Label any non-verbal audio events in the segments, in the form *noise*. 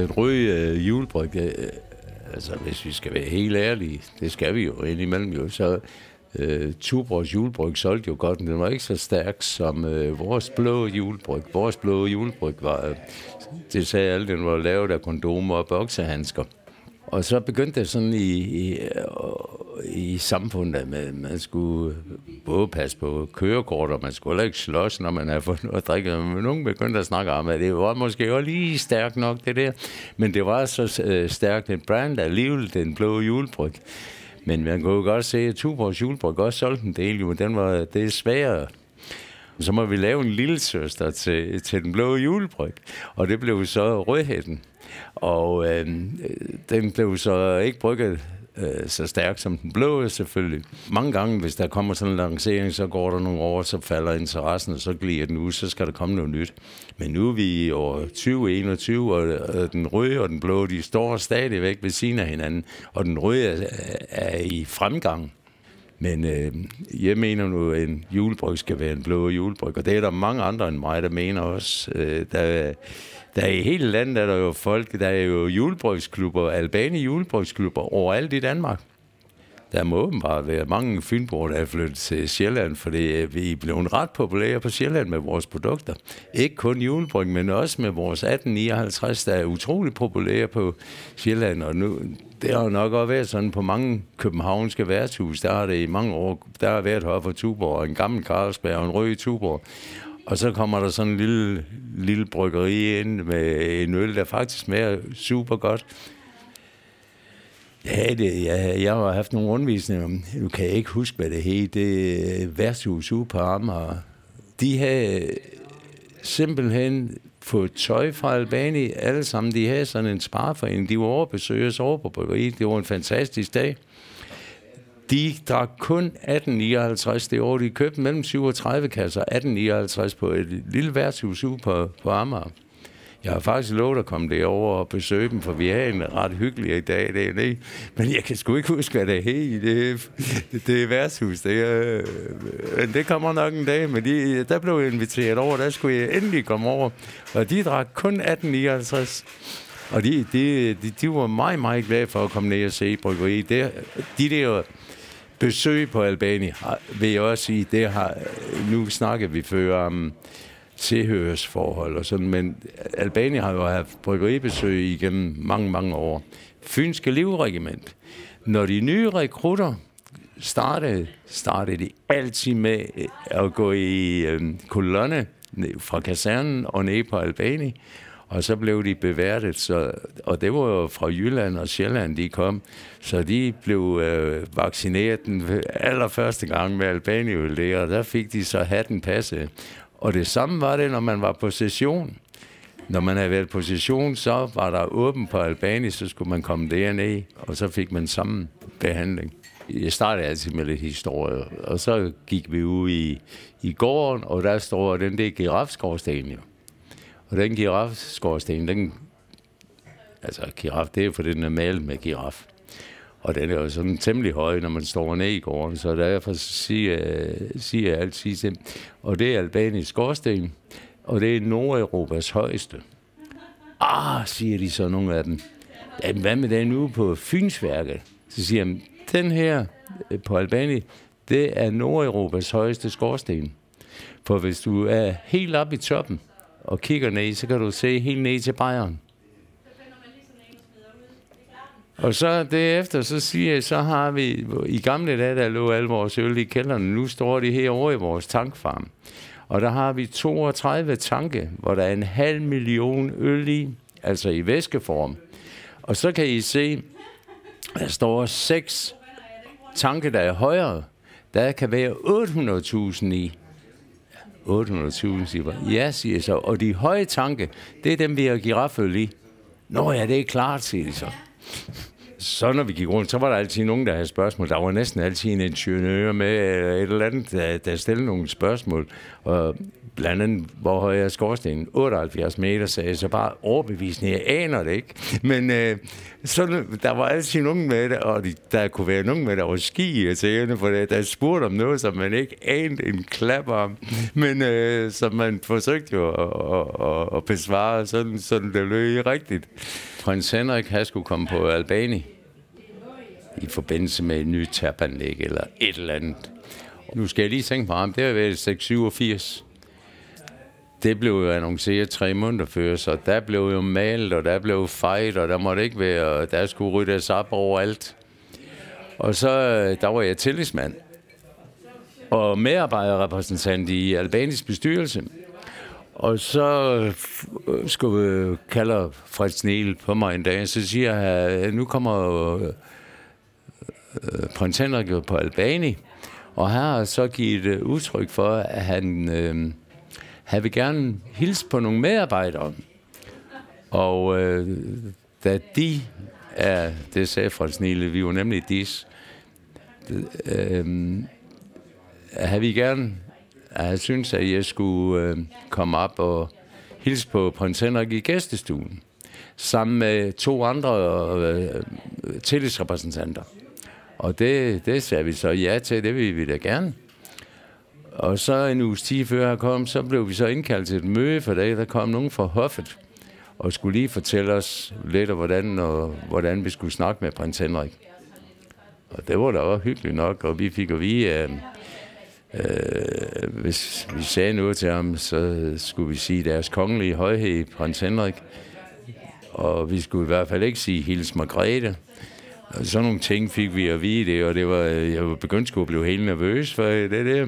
den røde øh, julebryg, øh, altså hvis vi skal være helt ærlige, det skal vi jo indimellem jo, så øh, Tuborgs julebryg solgte jo godt, men den var ikke så stærk som øh, vores blå julebryg. Vores blå julebryg var, øh, det sagde alle, den var lavet af kondomer og boksehandsker. Og så begyndte det sådan i, i, øh, i samfundet, at man, man skulle både passe på kørekort, og man skulle ikke slås, når man havde fået noget at drikke. Men nogen begyndte at snakke om, at det var måske også lige stærkt nok, det der. Men det var så øh, stærkt en brand alligevel, den blå julebryg. Men man kunne jo godt se, at Tuborgs julebryg også solgte en del, men den var, det er sværere. Så må vi lave en lille søster til, til den blå julebryg, og det blev så rødhætten. Og øh, den blev så ikke brygget øh, så stærk som den blå selvfølgelig. Mange gange, hvis der kommer sådan en lancering, så går der nogle år, så falder interessen, og så glider den ud, så skal der komme noget nyt. Men nu er vi i år 2021, og øh, den røde og den blå, de står stadigvæk ved siden af hinanden, og den røde er, er i fremgang. Men øh, jeg mener nu, at en julebryg skal være en blå julebryg, og det er der mange andre end mig, der mener også. Øh, der, der er i hele landet er der jo folk, der er jo julebrygsklubber, albani julebrygsklubber overalt i Danmark. Der må åbenbart være mange fynboer, der er flyttet til Sjælland, fordi vi er blevet ret populære på Sjælland med vores produkter. Ikke kun julebryg, men også med vores 1859, der er utrolig populære på Sjælland. Og nu, det har nok også været sådan på mange københavnske værtshus. Der har det i mange år, der har været her for Tuborg, en gammel Carlsberg og en rød Tuborg. Og så kommer der sådan en lille, lille bryggeri ind med en øl, der faktisk smager super godt. Ja, det, ja, jeg har haft nogle rundvisninger. Nu kan jeg ikke huske, hvad det hed. Det er værtshus ude på Amager. De havde simpelthen fået tøj fra Albani. Alle sammen, de havde sådan en spareforening. De var over besøges over på bryggeriet. Det var en fantastisk dag. De drak kun 1859 det år. De købte mellem 37 kasser 1859 på et lille værtshus ude på, på Amager. Jeg har faktisk lovet at komme derover og besøge dem, for vi er en ret hyggelig i dag, det er det. Men jeg kan sgu ikke huske, hvad det er Det, det er værtshus. Det, er, men det kommer nok en dag, men de, der blev jeg inviteret over, der skulle jeg endelig komme over. Og de drak kun 1859. Og de, de, de, de var meget, meget glade for at komme ned og se bryggeriet. Det, de der besøg på Albani, vil jeg også sige, det har, nu snakker vi før om tilhørsforhold og sådan, men Albani har jo haft bryggeribesøg igennem mange, mange år. Fynske Livregiment. Når de nye rekrutter startede, startede de altid med øh, at gå i øh, kolonne fra kasernen og ned på Albani. Og så blev de beværtet, så, og det var jo fra Jylland og Sjælland, de kom. Så de blev øh, vaccineret den allerførste gang med Albaniøl og der fik de så hatten passe. Og det samme var det, når man var på session. Når man havde været på session, så var der åben på Albani, så skulle man komme derned, og så fik man samme behandling. Jeg startede altid med lidt historie, og så gik vi ud i, i gården, og der står den der girafskorsten jo. Og den girafskorsten, den... Altså, giraf, det er for den er malet med giraf. Og den er jo sådan temmelig høj, når man står ned i gården, så derfor siger, siger jeg altid, og det er Albanisk skorsten, og det er Nordeuropas højeste. Ah, siger de så nogle af dem. Jamen, hvad med den nu på Fynsværket? Så siger jeg, den her øh, på Albani, det er Nordeuropas højeste skorsten. For hvis du er helt oppe i toppen, og kigger ned, så kan du se helt ned til Bayern. Og så derefter, så siger jeg, så har vi, i gamle dage, der lå alle vores øl i kælderen, nu står de herovre i vores tankfarm. Og der har vi 32 tanke, hvor der er en halv million øl i, altså i væskeform. Og så kan I se, der står seks tanke, der er højere. Der kan være 800.000 i. 800.000, siger Ja, siger jeg så. Og de høje tanke, det er dem, vi har girafføl i. Nå ja, det er klart, siger de så. Så når vi gik rundt, så var der altid nogen, der havde spørgsmål. Der var næsten altid en ingeniør med eller et eller andet, der, der stillede nogle spørgsmål. Og blandt andet, hvor høj er skorstenen? 78 meter, sagde jeg så bare overbevisende. Jeg aner det ikke. Men øh, så der var altid nogen med det, og de, der kunne være nogen med, der var ski til tæerne for det, der spurgte om noget, som man ikke anede en klap om, men øh, som man forsøgte jo at, at, at, at besvare, sådan, sådan det lød rigtigt. Prins Henrik, han skulle komme på Albani i forbindelse med et nyt tabanlæg eller et eller andet. Nu skal jeg lige tænke på ham, det har været 687. Det blev jo annonceret tre måneder før, så der blev jo malet, og der blev fejt, og der måtte ikke være, der skulle ryddes op overalt. Og så, øh, der var jeg tillidsmand og medarbejderrepræsentant i Albanisk bestyrelse. Og så øh, skulle øh, kalder Fred Niel på mig en dag, så siger han, nu kommer øh, prins Henrik på Albani, og her har så givet udtryk for, at han, øh, han vil gerne hilse på nogle medarbejdere. Og øh, da de er, det sagde Frans Niele, vi var nemlig dis, øh, han vil gerne, at han synes, at jeg skulle øh, komme op og hilse på prins Henrik i gæstestuen, sammen med to andre øh, tillidsrepræsentanter. Og det, det sagde vi så ja til, det vil vi da gerne. Og så en uges tid før jeg kom, så blev vi så indkaldt til et møde for dag. Der kom nogen fra hoffet og skulle lige fortælle os lidt om, hvordan, og, hvordan vi skulle snakke med prins Henrik. Og det var da også hyggeligt nok, og vi fik at vide, at øh, hvis vi sagde noget til ham, så skulle vi sige deres kongelige højhed, prins Henrik. Og vi skulle i hvert fald ikke sige Hils Margrethe. Og sådan nogle ting fik vi at vide det, og det var, jeg var begyndt at blive helt nervøs for det der.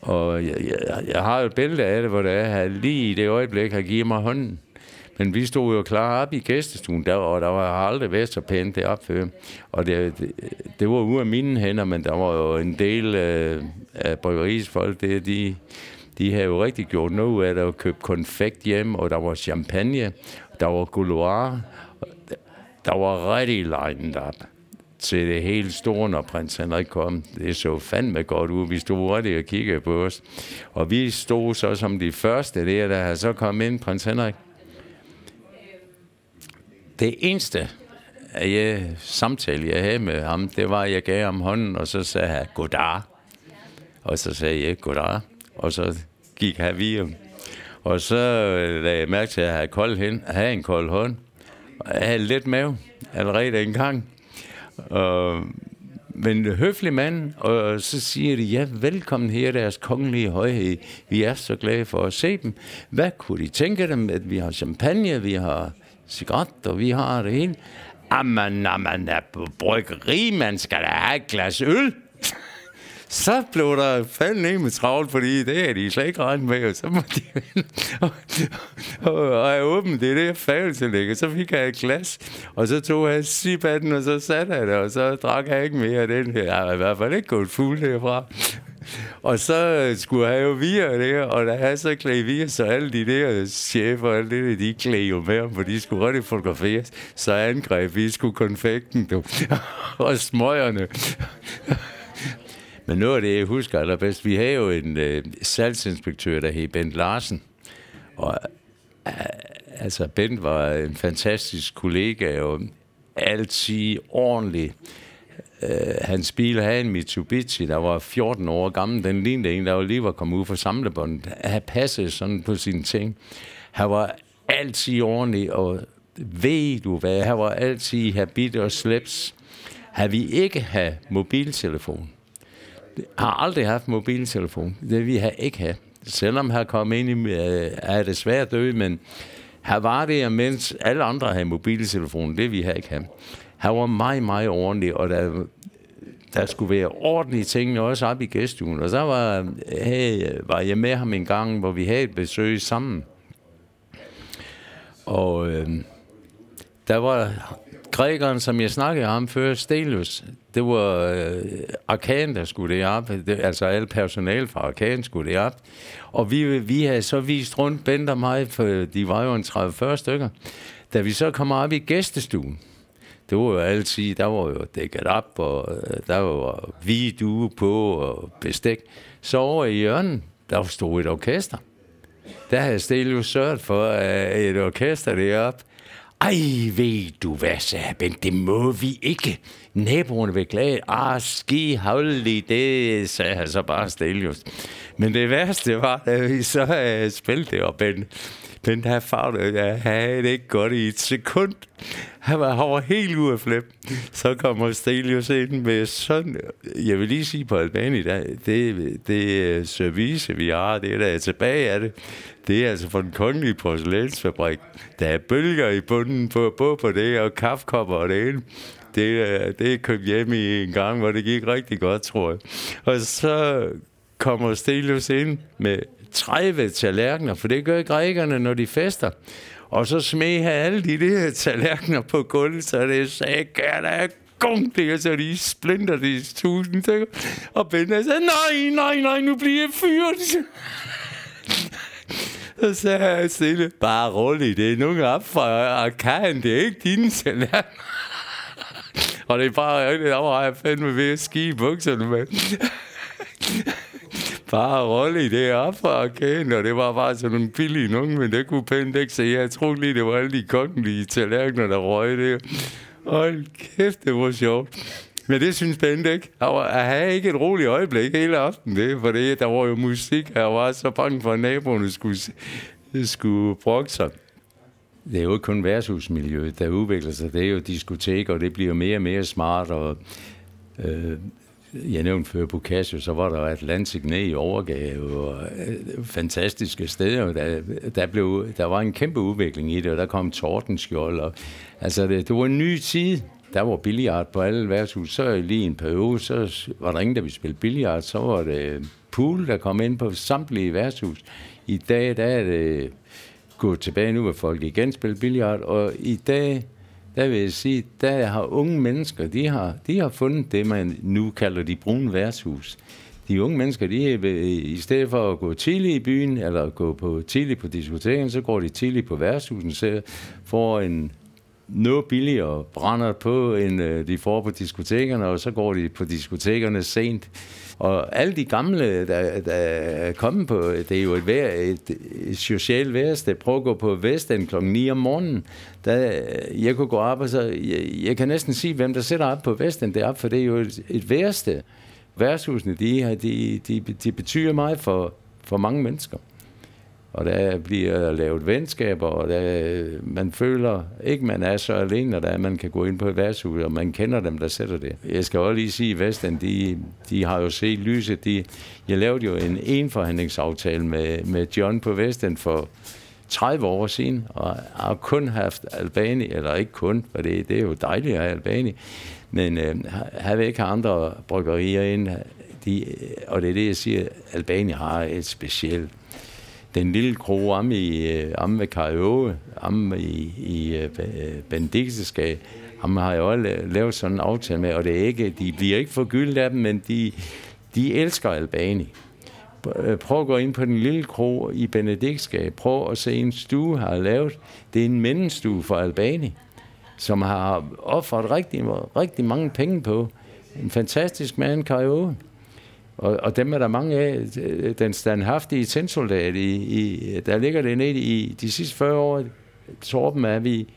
Og jeg, jeg, jeg har jo et billede af det, hvor det er, at lige i det øjeblik har givet mig hånden. Men vi stod jo klar op i gæstestuen, der, og der var aldrig været så pænt deroppe før. Og det, det, det var ude af mine hænder, men der var jo en del øh, af bryggeriets folk, det, de, de havde jo rigtig gjort noget af det, og købt konfekt hjem, og der var champagne, der var gouloir, der var rigtig legnet op til det hele store, når prins Henrik kom. Det så fandme godt ud. Vi stod hurtigt og kiggede på os. Og vi stod så som de første der, der havde så kom ind, prins Henrik. Det eneste øh, jeg, samtale, jeg havde med ham, det var, at jeg gav ham hånden, og så sagde han, goddag. Og så sagde jeg, goddag. Og så gik han videre. Og så øh, lagde jeg mærke til, at jeg havde, kold hen, havde en kold hånd. Og jeg havde lidt mave allerede en gang. Øh, men høflig mand, og så siger de, ja, velkommen her, deres kongelige højhed. Vi er så glade for at se dem. Hvad kunne de tænke dem, at vi har champagne, vi har cigaretter, vi har det hele. Jamen, når på bryggeri, man skal da have et glas øl så blev der fandme ned med travlt, fordi det er de slet ikke regnet med, og så må de *laughs* og, og, og jeg åbnede det der fældeselæg, og så fik jeg et glas, og så tog jeg sibatten, og så satte jeg det, og så drak jeg ikke mere af den her. Jeg har i hvert fald ikke gået fuld derfra. *laughs* Og så øh, skulle jeg jo via det, og da jeg så klæde via, så alle de der chefer og alle det, der, de klæde jo med ham, for de skulle rigtig fotograferes. Så angreb vi skulle konfekten, du. *laughs* og smøgerne. Men noget af det, jeg husker allerbedst, vi havde jo en øh, salgsinspektør, der hed Bent Larsen. Og øh, altså, Bent var en fantastisk kollega, og altid ordentlig. Øh, hans bil havde en Mitsubishi, der var 14 år gammel. Den lignede en, der var lige var kommet ud fra samlebåndet. Han passede sådan på sine ting. Han var altid ordentlig, og ved du hvad, han var altid habit og slips. Havde vi ikke have mobiltelefon, har aldrig haft mobiltelefon. Det vi har ikke have. Selvom han kom ind i, øh, er det svært død, men her var det, mens alle andre havde mobiltelefon. Det vi har ikke have. Han var meget, meget ordentlig, og der, der skulle være ordentlige ting også op i gæstuen. Og så var, hey, var jeg med ham en gang, hvor vi havde et besøg sammen. Og øh, der var grækeren, som jeg snakkede om før, Stelius, det var øh, Arkan, der skulle det op. Det, altså alle personal fra Arkan skulle det op. Og vi, vi havde så vist rundt, Bent og mig, for de var jo en 30-40 stykker. Da vi så kom op i gæstestuen, det var jo altid, der var jo dækket op, og øh, der var hvide due på og bestik. Så over i hjørnen, der stod et orkester. Der havde Stelius sørget for, at et orkester deroppe ej, ved du hvad, sagde Ben, det må vi ikke. Naboerne vil klage. Ah, ski havlig, det sagde han så bare stille Men det værste var, at vi så uh, spillede det, og Ben, den der farve, jeg havde det ikke godt i et sekund. Han var, han var helt ude af flip. Så kommer Stelius ind med sådan... Jeg vil lige sige på Albani, der, det, det service, vi har, det er der tilbage af det. Det er altså fra den kongelige porcelænsfabrik. Der er bølger i bunden på, både på det, og kaffekopper og det ene. Det, det kom hjem i en gang, hvor det gik rigtig godt, tror jeg. Og så kommer Stelius ind med 30 tallerkener, for det gør grækerne, når de fester. Og så smed han alle de der tallerkener på gulvet, så det sagde, gør da gung, det er så de splinter de tusind ting. Og Bente sagde, nej, nej, nej, nu bliver jeg fyret. Så sagde jeg stille, bare rolig, det er nogen op for arkaden, det er ikke dine tallerkener. Og det er bare, rigtigt, der var jeg fandme ved at ski i bukserne mand bare rolig, det er okay? fra arkaden, og det var bare sådan en billig nogen, men det kunne pænt ikke se. Jeg tror lige, det var alle de kongelige tallerkener, der røg det. Hold kæft, det var sjovt. Men det synes Bent ikke. Jeg havde ikke et roligt øjeblik hele aften, det, for det, der var jo musik. Jeg var så bange for, at naboerne skulle, skulle brokke sig. Det er jo ikke kun værtshusmiljøet, der udvikler sig. Det er jo diskoteker, og det bliver mere og mere smart, og øh, jeg nævnte før Boccaccio, så var der Atlantic ned i overgave, og øh, fantastiske steder. Der, der, blev, der var en kæmpe udvikling i det, og der kom Tordenskjold. Og, altså, det, det var en ny tid. Der var billiard på alle værtshus. Så lige en periode, så var der ingen, der ville spille billiard. Så var det pool, der kom ind på samtlige værtshus. I dag, der er det gået tilbage nu, hvor folk igen spiller billiard, og i dag der vil jeg sige, der har unge mennesker, de har, de har fundet det, man nu kalder de brune værtshus. De unge mennesker, de er, i stedet for at gå tidligt i byen, eller gå på tidligt på diskoteken, så går de tidligt på værtshusen, så får en noget billigere brænder på, end øh, de får på diskotekerne, og så går de på diskotekerne sent. Og alle de gamle, der, der er kommet på, det er jo et, vær, et, et socialt værsted. Prøv at gå på Vesten kl. 9 om morgenen. Der, jeg kunne gå op, og så, jeg, jeg kan næsten sige, hvem der sætter op på Vesten deroppe, for det er jo et, et værsted. Værtshusene, de, de, de, de betyder meget for, for mange mennesker og der bliver lavet venskaber, og der, man føler ikke, man er så alene, når der man kan gå ind på et værtshus, og man kender dem, der sætter det. Jeg skal også lige sige, at Vesten, de, de har jo set lyset. De, jeg lavede jo en enforhandlingsaftale med, med John på Vesten for 30 år siden, og har kun haft Albani, eller ikke kun, for det, det er jo dejligt at have Albani, men øh, har vi ikke andre bryggerier ind, de, og det er det, jeg siger, Albani har et specielt den lille kro om i øh, om ved Karaoke, om i, i øh, øh ham har jeg også lavet sådan en aftale med, og det er ikke, de bliver ikke forgyldt af dem, men de, de elsker Albani. Øh, prøv at gå ind på den lille kro i Benediktskab. Prøv at se en stue, har lavet. Det er en mindestue for Albani, som har offret rigtig, rigtig mange penge på. En fantastisk mand, karaoke. Og, og dem er der mange af. Den standhaftige tændsoldat, i, i, der ligger det nede i de sidste 40 år. Torben er vi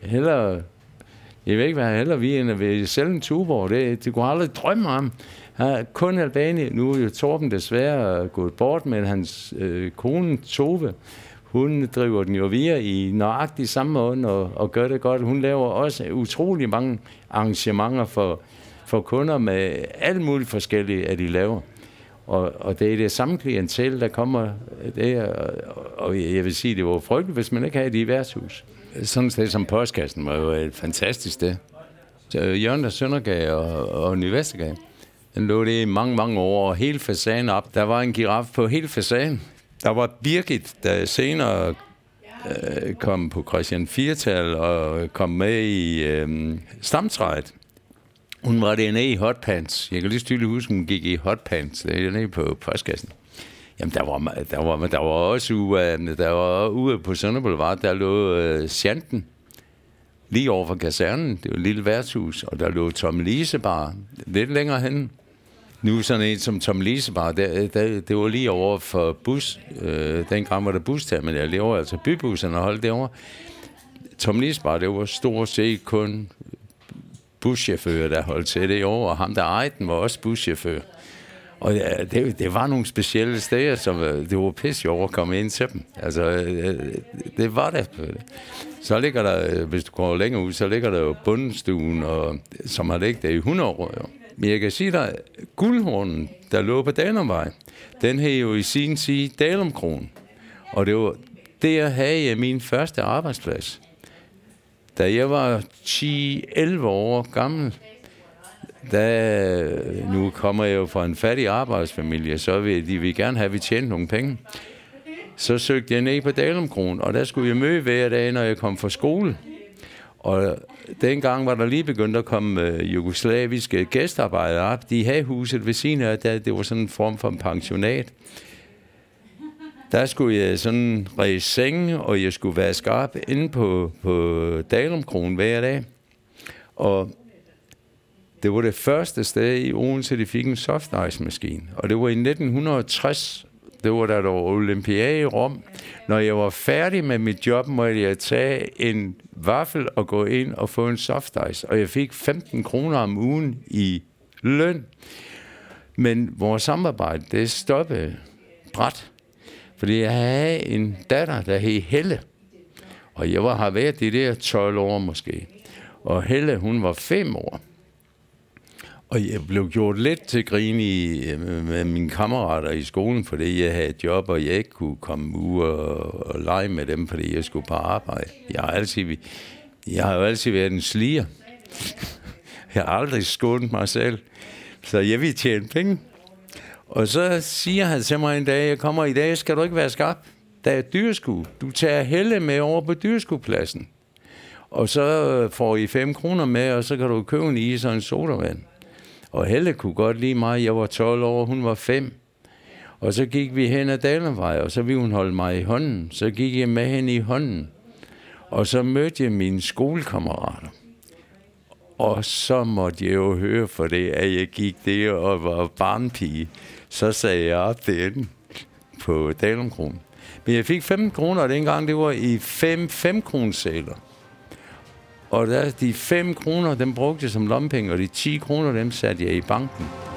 heller... Jeg ved ikke, hvad heller vi end ved selv en Tuborg. Det, det kunne aldrig drømme om. Ja, kun Albani. Nu er jo Torben desværre gået bort, men hans øh, kone Tove, hun driver den jo via i nøjagtig samme måde og, og gør det godt. Hun laver også utrolig mange arrangementer for, for kunder med alt muligt forskellige, at de laver. Og, og det er det samme klientel, der kommer der, og og jeg vil sige, det var frygteligt, hvis man ikke havde det i værtshus. Sådan et sted som postkassen var jo et fantastisk sted. Så Jørgen og Søndergade og, og Nyvestergade, den lå det i mange, mange år, og hele facaden op. Der var en giraf på hele facaden. Der var Birgit, der senere øh, kom på Christian Firtal og kom med i øh, stamtræet. Hun var dernede i hotpants. Jeg kan lige tydeligt huske, hun gik i hotpants. Det er på postkassen. Jamen, der var, der var, der var også ude, der var ude på Sønder Boulevard, der lå øh, uh, Sjanten. Lige over for kasernen. Det var et lille værtshus. Og der lå Tom Lisebar lidt længere hen. Nu sådan en som Tom Lisebar, der, der, det var lige over for bus. Øh, dengang var der busterminal. Det var altså bybusserne holdt derovre. Tom Lisebar, det var stort set kun buschauffør, der holdt til det i år, og ham, der ejede den, var også buschauffør. Og ja, det, det var nogle specielle steder, som øh, det var pisse over at komme ind til dem. Altså, øh, øh, det var det. Så ligger der, hvis du går længere ud, så ligger der jo bundestuen, og, som har ligget der i 100 år. Jo. Men jeg kan sige dig, guldhornen, der lå på Dalumvej, den hed jo i sin tid Dalumkron. Og det var der havde jeg min første arbejdsplads. Da jeg var 10-11 år gammel, da, nu kommer jeg jo fra en fattig arbejdsfamilie, så vil de vil gerne have, at vi tjener nogle penge. Så søgte jeg ned på Dalumkron, og der skulle jeg møde hver dag, når jeg kom fra skole. Og dengang var der lige begyndt at komme øh, jugoslaviske gæstarbejdere op. De havde huset ved siden af, der, det var sådan en form for en pensionat. Der skulle jeg sådan ræse seng, og jeg skulle vaske op inde på, på Dalumkronen hver dag. Og det var det første sted i Odense, de fik en soft ice maskine. Og det var i 1960, det var der var Olympiade i Rom. Når jeg var færdig med mit job, måtte jeg tage en vaffel og gå ind og få en soft ice. Og jeg fik 15 kroner om ugen i løn. Men vores samarbejde, det stoppede bræt. Fordi jeg havde en datter, der hed Helle. Og jeg var, har været de der 12 år måske. Og Helle, hun var 5 år. Og jeg blev gjort lidt til grin i, øh, med mine kammerater i skolen, fordi jeg havde et job, og jeg ikke kunne komme ud og, og lege med dem, fordi jeg skulle på arbejde. Jeg har altid, jeg har jo altid været en sliger. *laughs* Jeg har aldrig skånet mig selv. Så jeg vil tjene penge. Og så siger han til mig en dag, jeg kommer i dag, skal du ikke være skarp? Der er dyrsku. Du tager Helle med over på dyreskupladsen. Og så øh, får I 5 kroner med, og så kan du købe en is og en sodavand. Og Helle kunne godt lide mig. Jeg var 12 år, hun var 5. Og så gik vi hen ad Dalenvej, og så ville hun holde mig i hånden. Så gik jeg med hende i hånden. Og så mødte jeg mine skolekammerater. Og så måtte jeg jo høre for det, at jeg gik der og var barnpige. Så sagde jeg op den på Dalumkronen. Men jeg fik 15 kroner dengang, det var i 5 5 kroner Og der, de 5 kroner, dem brugte jeg som lompenge, og de 10 kroner, dem satte jeg i banken.